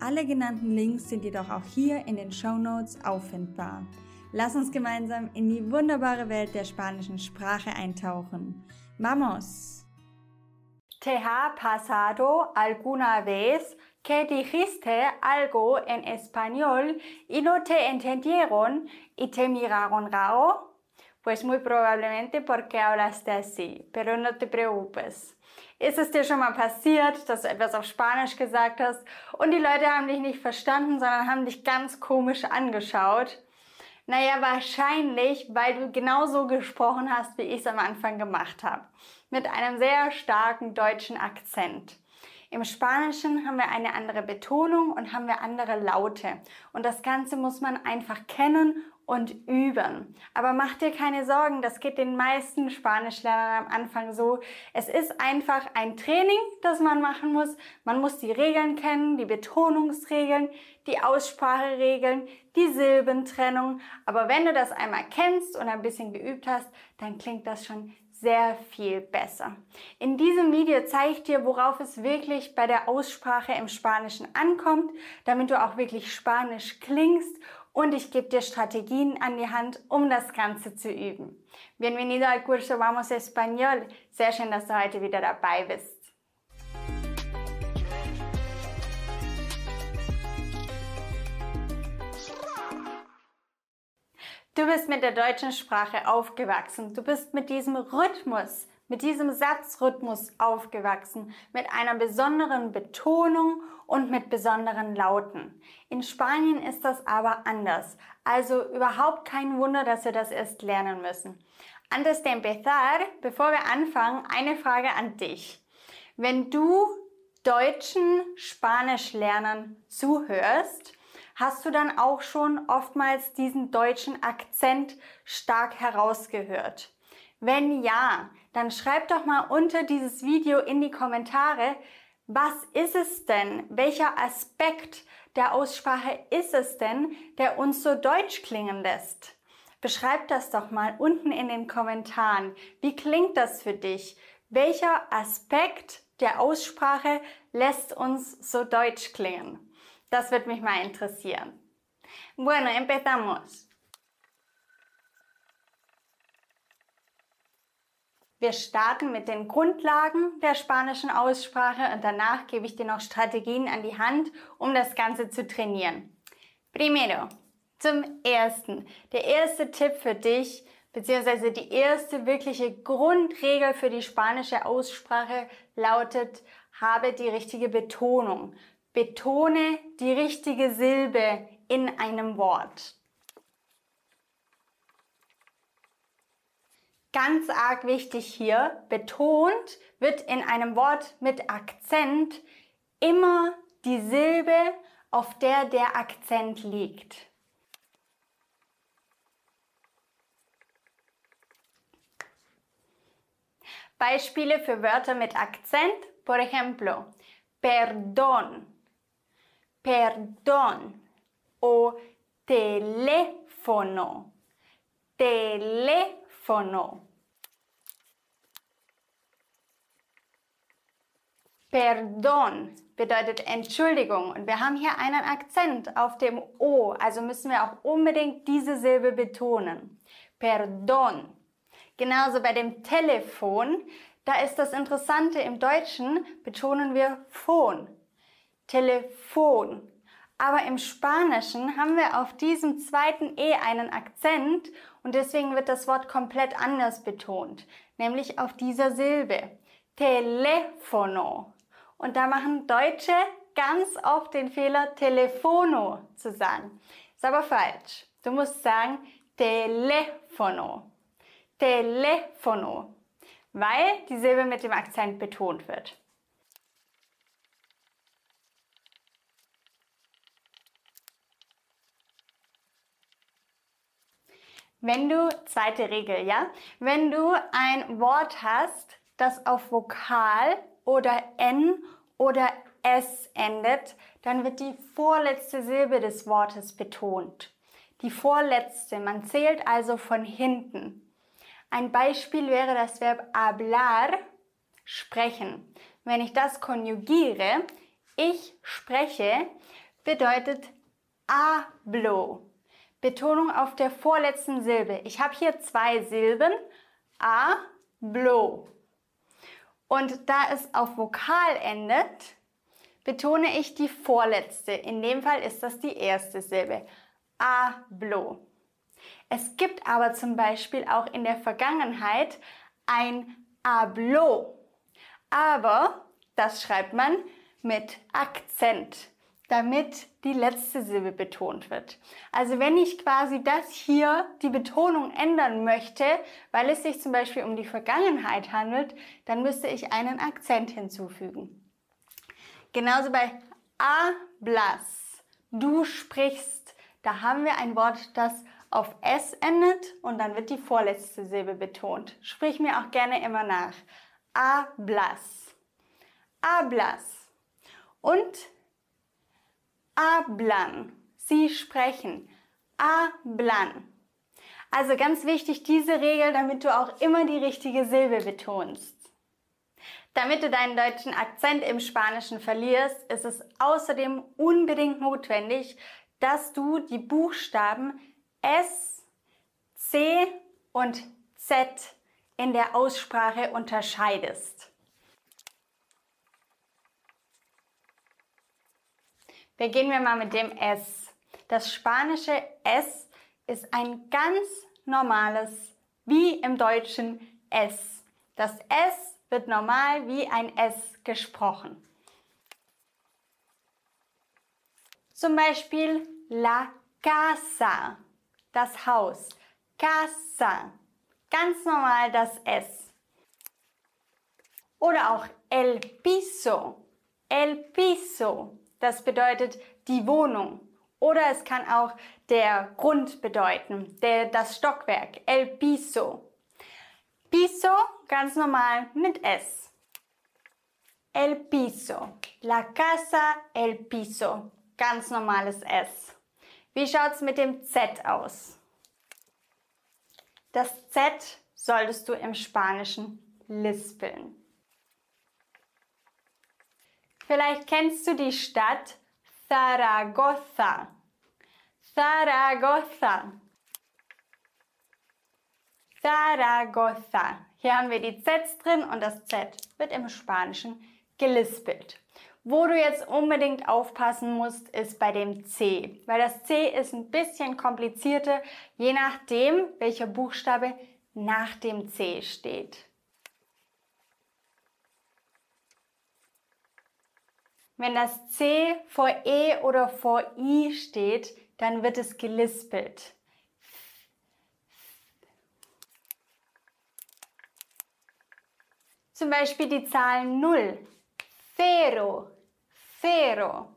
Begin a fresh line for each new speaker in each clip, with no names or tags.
Alle genannten Links sind jedoch auch hier in den Show Notes auffindbar. Lass uns gemeinsam in die wunderbare Welt der spanischen Sprache eintauchen. Vamos!
¿Te ha pasado alguna vez que dijiste algo en español y no te entendieron y te miraron raro? Pues muy probablemente porque hablaste así, pero no te preocupes. Ist es dir schon mal passiert, dass du etwas auf Spanisch gesagt hast und die Leute haben dich nicht verstanden, sondern haben dich ganz komisch angeschaut? Naja, wahrscheinlich, weil du genauso gesprochen hast, wie ich es am Anfang gemacht habe. Mit einem sehr starken deutschen Akzent. Im Spanischen haben wir eine andere Betonung und haben wir andere Laute. Und das Ganze muss man einfach kennen und üben. Aber mach dir keine Sorgen, das geht den meisten Spanischlernern am Anfang so. Es ist einfach ein Training, das man machen muss. Man muss die Regeln kennen, die Betonungsregeln, die Ausspracheregeln, die Silbentrennung. Aber wenn du das einmal kennst und ein bisschen geübt hast, dann klingt das schon sehr viel besser. In diesem Video zeige ich dir, worauf es wirklich bei der Aussprache im Spanischen ankommt, damit du auch wirklich Spanisch klingst und ich gebe dir Strategien an die Hand, um das Ganze zu üben. Bienvenido al curso Vamos Español. Sehr schön, dass du heute wieder dabei bist. Du bist mit der deutschen Sprache aufgewachsen. Du bist mit diesem Rhythmus, mit diesem Satzrhythmus aufgewachsen, mit einer besonderen Betonung und mit besonderen Lauten. In Spanien ist das aber anders. Also überhaupt kein Wunder, dass wir das erst lernen müssen. Antes de empezar, bevor wir anfangen, eine Frage an dich. Wenn du deutschen Spanischlernern zuhörst, Hast du dann auch schon oftmals diesen deutschen Akzent stark herausgehört? Wenn ja, dann schreib doch mal unter dieses Video in die Kommentare, was ist es denn? Welcher Aspekt der Aussprache ist es denn, der uns so deutsch klingen lässt? Beschreib das doch mal unten in den Kommentaren. Wie klingt das für dich? Welcher Aspekt der Aussprache lässt uns so deutsch klingen? Das wird mich mal interessieren. Bueno, empezamos. Wir starten mit den Grundlagen der spanischen Aussprache und danach gebe ich dir noch Strategien an die Hand, um das Ganze zu trainieren. Primero, zum ersten. Der erste Tipp für dich, beziehungsweise die erste wirkliche Grundregel für die spanische Aussprache lautet, habe die richtige Betonung. Betone die richtige Silbe in einem Wort. Ganz arg wichtig hier, betont wird in einem Wort mit Akzent immer die Silbe, auf der der Akzent liegt. Beispiele für Wörter mit Akzent, por ejemplo, perdón, perdón o teléfono, teléfono. Perdón bedeutet Entschuldigung und wir haben hier einen Akzent auf dem O, also müssen wir auch unbedingt diese Silbe betonen. Perdón. Genauso bei dem Telefon, da ist das Interessante, im Deutschen betonen wir Phon. Telefon. Aber im Spanischen haben wir auf diesem zweiten E einen Akzent und deswegen wird das Wort komplett anders betont, nämlich auf dieser Silbe. Telefono. Und da machen Deutsche ganz oft den Fehler, Telefono zu sagen. Ist aber falsch. Du musst sagen Telefono. Telefono. Weil die Silbe mit dem Akzent betont wird. Wenn du, zweite Regel, ja, wenn du ein Wort hast, das auf Vokal oder N oder S endet, dann wird die vorletzte Silbe des Wortes betont. Die vorletzte, man zählt also von hinten. Ein Beispiel wäre das Verb hablar, sprechen. Wenn ich das konjugiere, ich spreche, bedeutet hablo. Betonung auf der vorletzten Silbe. Ich habe hier zwei Silben, hablo. Und da es auf Vokal endet, betone ich die vorletzte. In dem Fall ist das die erste Silbe. Hablo. Es gibt aber zum Beispiel auch in der Vergangenheit ein hablo. Aber das schreibt man mit Akzent, damit die letzte Silbe betont wird. Also wenn ich quasi das hier, die Betonung ändern möchte, weil es sich zum Beispiel um die Vergangenheit handelt, dann müsste ich einen Akzent hinzufügen. Genauso bei hablas, du sprichst, da haben wir ein Wort, das auf S endet und dann wird die vorletzte Silbe betont. Sprich mir auch gerne immer nach. Hablas. Hablas. Und hablan. Sie sprechen. Hablan. Also ganz wichtig diese Regel, damit du auch immer die richtige Silbe betonst. Damit du deinen deutschen Akzent im Spanischen verlierst, ist es außerdem unbedingt notwendig, dass du die Buchstaben S, C und Z in der Aussprache unterscheidest. Beginnen wir mal mit dem S. Das spanische S ist ein ganz normales, wie im Deutschen S. Das S wird normal wie ein S gesprochen. Zum Beispiel la casa, das Haus. Casa, ganz normal das S. Oder auch el piso, el piso, das bedeutet die Wohnung. Oder es kann auch der Grund bedeuten, der, das Stockwerk, el piso. Piso ganz normal mit S. El piso. La casa, el piso. Ganz normales S. Wie schaut es mit dem Z aus? Das Z solltest du im Spanischen lispeln. Vielleicht kennst du die Stadt Zaragoza. Zaragoza. Zaragoza. Hier haben wir die Z drin und das Z wird im Spanischen gelispelt. Wo du jetzt unbedingt aufpassen musst, ist bei dem C, weil das C ist ein bisschen komplizierter, je nachdem, welcher Buchstabe nach dem C steht. Wenn das C vor E oder vor I steht, dann wird es gelispelt. Zum Beispiel die Zahlen 0, Zero, Zero.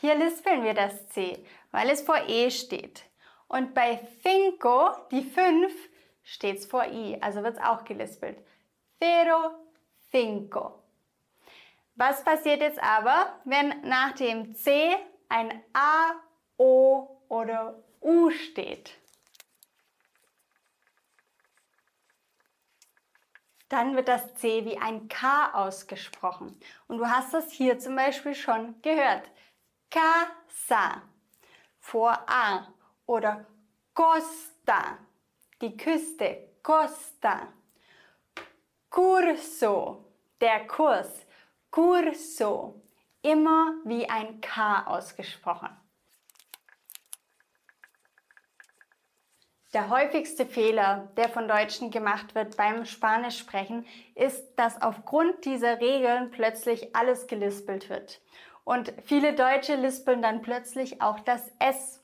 Hier lispeln wir das C, weil es vor E steht. Und bei Cinco, die 5, steht es vor I, also wird es auch gelispelt. Zero, Cinco. Was passiert jetzt aber, wenn nach dem C ein A, O oder U steht? dann wird das C wie ein K ausgesprochen. Und du hast das hier zum Beispiel schon gehört. Casa vor A oder Costa, die Küste, Costa. Curso, der Kurs, Curso, immer wie ein K ausgesprochen. Der häufigste Fehler, der von Deutschen gemacht wird beim Spanischsprechen, ist, dass aufgrund dieser Regeln plötzlich alles gelispelt wird. Und viele Deutsche lispeln dann plötzlich auch das S.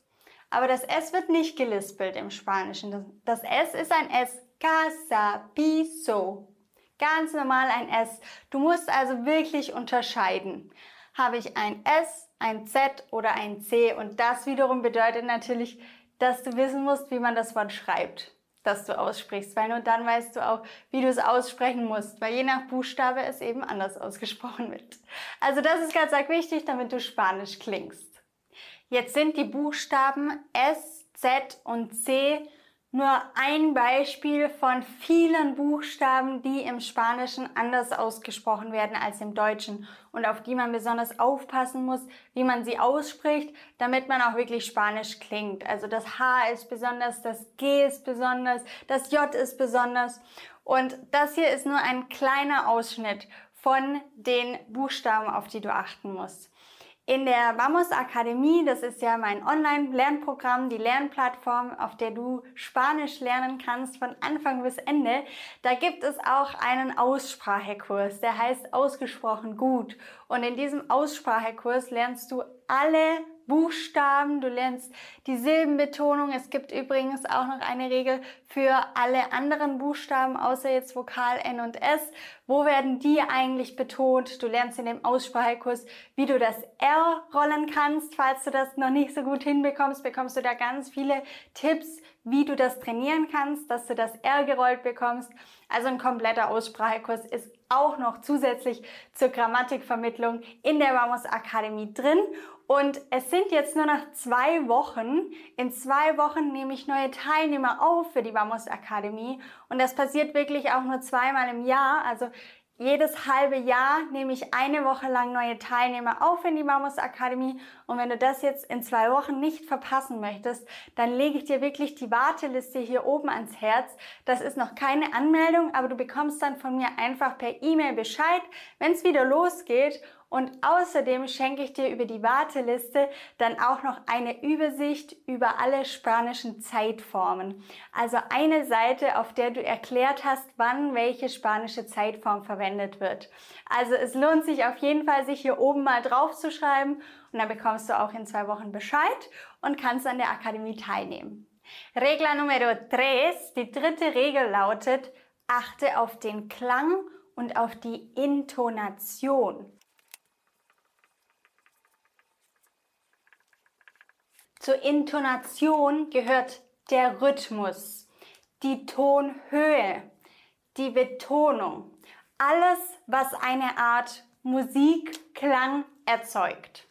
Aber das S wird nicht gelispelt im Spanischen. Das S ist ein S. Casa, piso. Ganz normal ein S. Du musst also wirklich unterscheiden. Habe ich ein S, ein Z oder ein C? Und das wiederum bedeutet natürlich, dass du wissen musst, wie man das Wort schreibt. das du aussprichst, weil nur dann weißt du auch, wie du es aussprechen musst, weil je nach Buchstabe es eben anders ausgesprochen wird. Also das ist ganz arg wichtig, damit du Spanisch klingst. Jetzt sind die Buchstaben S, Z und C nur ein Beispiel von vielen Buchstaben, die im Spanischen anders ausgesprochen werden als im Deutschen und auf die man besonders aufpassen muss, wie man sie ausspricht, damit man auch wirklich Spanisch klingt. Also das H ist besonders, das G ist besonders, das J ist besonders. Und das hier ist nur ein kleiner Ausschnitt von den Buchstaben, auf die du achten musst. In der Vamos Akademie, das ist ja mein Online-Lernprogramm, die Lernplattform, auf der du Spanisch lernen kannst von Anfang bis Ende, da gibt es auch einen Aussprachekurs, der heißt Ausgesprochen gut. Und in diesem Aussprachekurs lernst du alle Buchstaben, du lernst die Silbenbetonung. Es gibt übrigens auch noch eine Regel für alle anderen Buchstaben, außer jetzt Vokal N und S. Wo werden die eigentlich betont? Du lernst in dem Aussprachekurs, wie du das R rollen kannst. Falls du das noch nicht so gut hinbekommst, bekommst du da ganz viele Tipps, wie du das trainieren kannst, dass du das R gerollt bekommst. Also ein kompletter Aussprachekurs ist auch noch zusätzlich zur Grammatikvermittlung in der Vamos Akademie drin. Und es sind jetzt nur noch zwei Wochen. In zwei Wochen nehme ich neue Teilnehmer auf für die Vamos Akademie. Und das passiert wirklich auch nur zweimal im Jahr. Also jedes halbe Jahr nehme ich eine Woche lang neue Teilnehmer auf in die Mamos Akademie. Und wenn du das jetzt in zwei Wochen nicht verpassen möchtest, dann lege ich dir wirklich die Warteliste hier oben ans Herz. Das ist noch keine Anmeldung, aber du bekommst dann von mir einfach per E-Mail Bescheid, wenn es wieder losgeht. Und außerdem schenke ich dir über die Warteliste dann auch noch eine Übersicht über alle spanischen Zeitformen. Also eine Seite, auf der du erklärt hast, wann welche spanische Zeitform verwendet wird. Also es lohnt sich auf jeden Fall, sich hier oben mal drauf zu schreiben und dann bekommst du auch in zwei Wochen Bescheid und kannst an der Akademie teilnehmen. Regla Numero 3, die dritte Regel lautet, achte auf den Klang und auf die Intonation. Zur Intonation gehört der Rhythmus, die Tonhöhe, die Betonung, alles, was eine Art Musikklang erzeugt.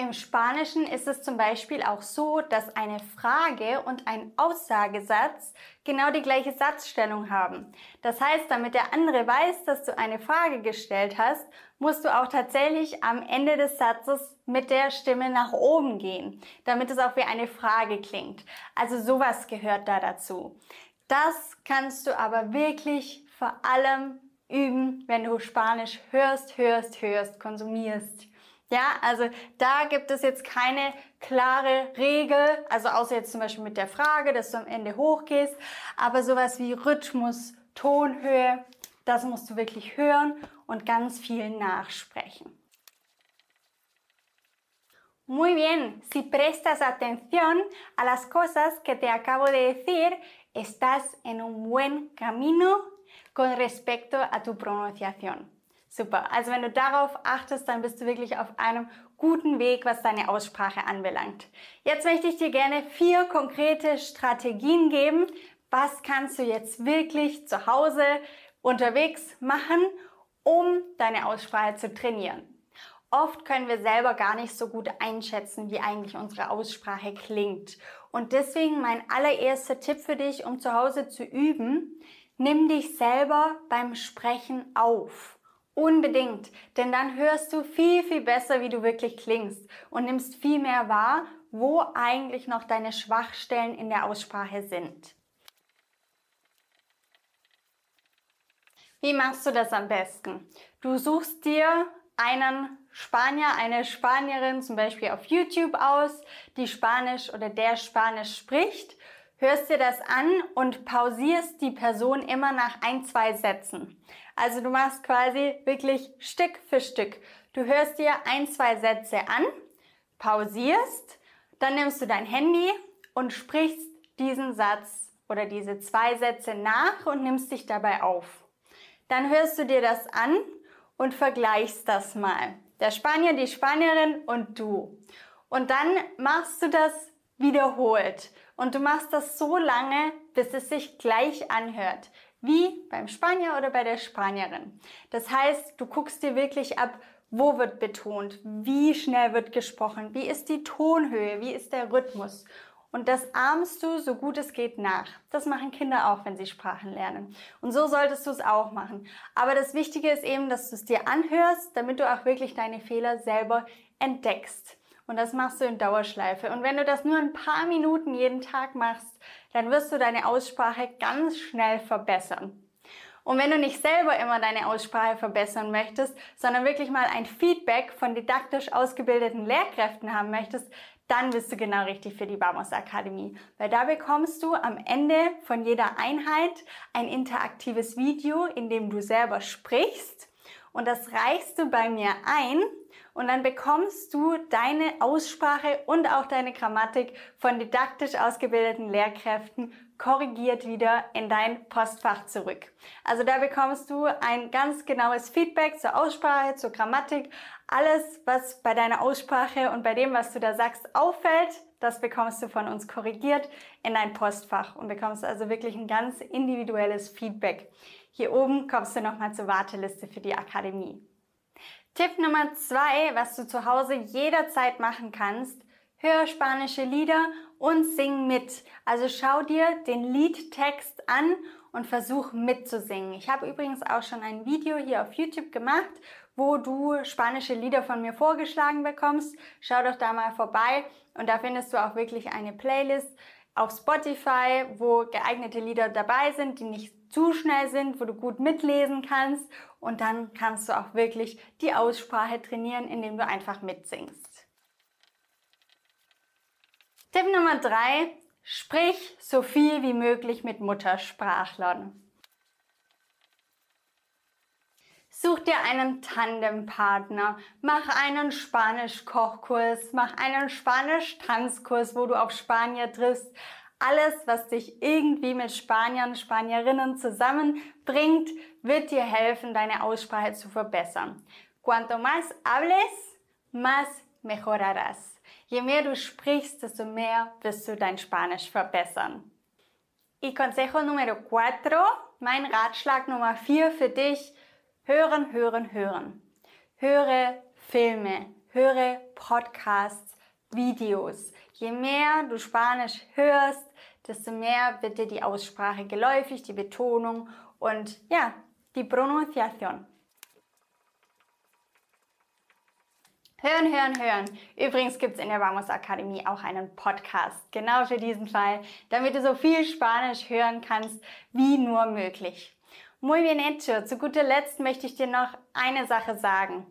Im Spanischen ist es zum Beispiel auch so, dass eine Frage und ein Aussagesatz genau die gleiche Satzstellung haben. Das heißt, damit der andere weiß, dass du eine Frage gestellt hast, musst du auch tatsächlich am Ende des Satzes mit der Stimme nach oben gehen, damit es auch wie eine Frage klingt. Also sowas gehört da dazu. Das kannst du aber wirklich vor allem üben, wenn du Spanisch hörst, hörst, hörst, konsumierst. Ja, also da gibt es jetzt keine klare Regel, also außer jetzt zum Beispiel mit der Frage, dass du am Ende hochgehst, aber sowas wie Rhythmus, Tonhöhe, das musst du wirklich hören und ganz viel nachsprechen. Muy bien, si prestas atención a las cosas que te acabo de decir, estás en un buen camino con respecto a tu pronunciación. Super. Also wenn du darauf achtest, dann bist du wirklich auf einem guten Weg, was deine Aussprache anbelangt. Jetzt möchte ich dir gerne vier konkrete Strategien geben. Was kannst du jetzt wirklich zu Hause unterwegs machen, um deine Aussprache zu trainieren? Oft können wir selber gar nicht so gut einschätzen, wie eigentlich unsere Aussprache klingt. Und deswegen mein allererster Tipp für dich, um zu Hause zu üben, nimm dich selber beim Sprechen auf. Unbedingt, denn dann hörst du viel, viel besser, wie du wirklich klingst und nimmst viel mehr wahr, wo eigentlich noch deine Schwachstellen in der Aussprache sind. Wie machst du das am besten? Du suchst dir einen Spanier, eine Spanierin zum Beispiel auf YouTube aus, die Spanisch oder der Spanisch spricht hörst dir das an und pausierst die Person immer nach ein, zwei Sätzen. Also du machst quasi wirklich Stück für Stück. Du hörst dir ein, zwei Sätze an, pausierst, dann nimmst du dein Handy und sprichst diesen Satz oder diese zwei Sätze nach und nimmst dich dabei auf. Dann hörst du dir das an und vergleichst das mal. Der Spanier, die Spanierin und du. Und dann machst du das wiederholt. Und du machst das so lange, bis es sich gleich anhört. Wie beim Spanier oder bei der Spanierin. Das heißt, du guckst dir wirklich ab, wo wird betont, wie schnell wird gesprochen, wie ist die Tonhöhe, wie ist der Rhythmus. Und das ahmst du so gut es geht nach. Das machen Kinder auch, wenn sie Sprachen lernen. Und so solltest du es auch machen. Aber das Wichtige ist eben, dass du es dir anhörst, damit du auch wirklich deine Fehler selber entdeckst. Und das machst du in Dauerschleife. Und wenn du das nur ein paar Minuten jeden Tag machst, dann wirst du deine Aussprache ganz schnell verbessern. Und wenn du nicht selber immer deine Aussprache verbessern möchtest, sondern wirklich mal ein Feedback von didaktisch ausgebildeten Lehrkräften haben möchtest, dann bist du genau richtig für die Vamos Akademie. Weil da bekommst du am Ende von jeder Einheit ein interaktives Video, in dem du selber sprichst. Und das reichst du bei mir ein und dann bekommst du deine Aussprache und auch deine Grammatik von didaktisch ausgebildeten Lehrkräften korrigiert wieder in dein Postfach zurück. Also da bekommst du ein ganz genaues Feedback zur Aussprache, zur Grammatik. Alles, was bei deiner Aussprache und bei dem, was du da sagst, auffällt, das bekommst du von uns korrigiert in dein Postfach und bekommst also wirklich ein ganz individuelles Feedback. Hier oben kommst du nochmal zur Warteliste für die Akademie. Tipp Nummer zwei, was du zu Hause jederzeit machen kannst, hör spanische Lieder und sing mit. Also schau dir den Liedtext an und versuch mitzusingen. Ich habe übrigens auch schon ein Video hier auf YouTube gemacht, wo du spanische Lieder von mir vorgeschlagen bekommst. Schau doch da mal vorbei und da findest du auch wirklich eine Playlist auf Spotify, wo geeignete Lieder dabei sind, die nicht zu schnell sind, wo du gut mitlesen kannst und dann kannst du auch wirklich die Aussprache trainieren, indem du einfach mitsingst. Tipp Nummer drei, sprich so viel wie möglich mit Muttersprachlern. Such dir einen Tandempartner, mach einen Spanisch-Kochkurs, mach einen Spanisch-Tanzkurs, wo du auf Spanier triffst. Alles, was dich irgendwie mit Spaniern, Spanierinnen zusammenbringt, wird dir helfen, deine Aussprache zu verbessern. Cuanto más hables, más mejorarás. Je mehr du sprichst, desto mehr wirst du dein Spanisch verbessern. Y consejo número cuatro, mein Ratschlag Nummer vier für dich, hören, hören, hören. Höre Filme, höre Podcasts, Videos. Je mehr du Spanisch hörst, desto mehr wird dir die Aussprache geläufig, die Betonung und ja, die Pronunciation. Hören, hören, hören. Übrigens gibt es in der Vamos Akademie auch einen Podcast, genau für diesen Fall, damit du so viel Spanisch hören kannst wie nur möglich. Muy bien hecho. Zu guter Letzt möchte ich dir noch eine Sache sagen.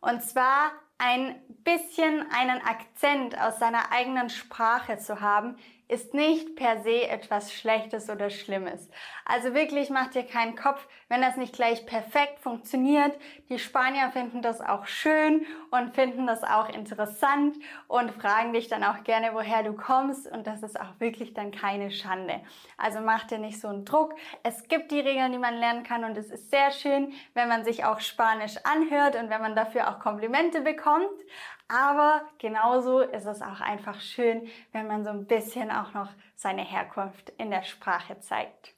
Und zwar ein bisschen einen Akzent aus seiner eigenen Sprache zu haben, ist nicht per se etwas Schlechtes oder Schlimmes. Also wirklich mach dir keinen Kopf, wenn das nicht gleich perfekt funktioniert. Die Spanier finden das auch schön und finden das auch interessant und fragen dich dann auch gerne, woher du kommst und das ist auch wirklich dann keine Schande. Also mach dir nicht so einen Druck. Es gibt die Regeln, die man lernen kann und es ist sehr schön, wenn man sich auch Spanisch anhört und wenn man dafür auch Komplimente bekommt. Aber genauso ist es auch einfach schön, wenn man so ein bisschen auch noch seine Herkunft in der Sprache zeigt.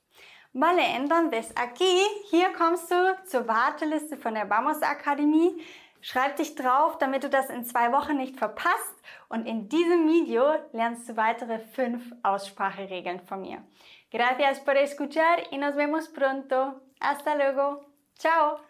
Vale, entonces aquí, hier kommst du zur Warteliste von der Vamos Akademie. Schreib dich drauf, damit du das in zwei Wochen nicht verpasst. Und in diesem Video lernst du weitere fünf Ausspracheregeln von mir. Gracias por escuchar y nos vemos pronto. Hasta luego. Ciao.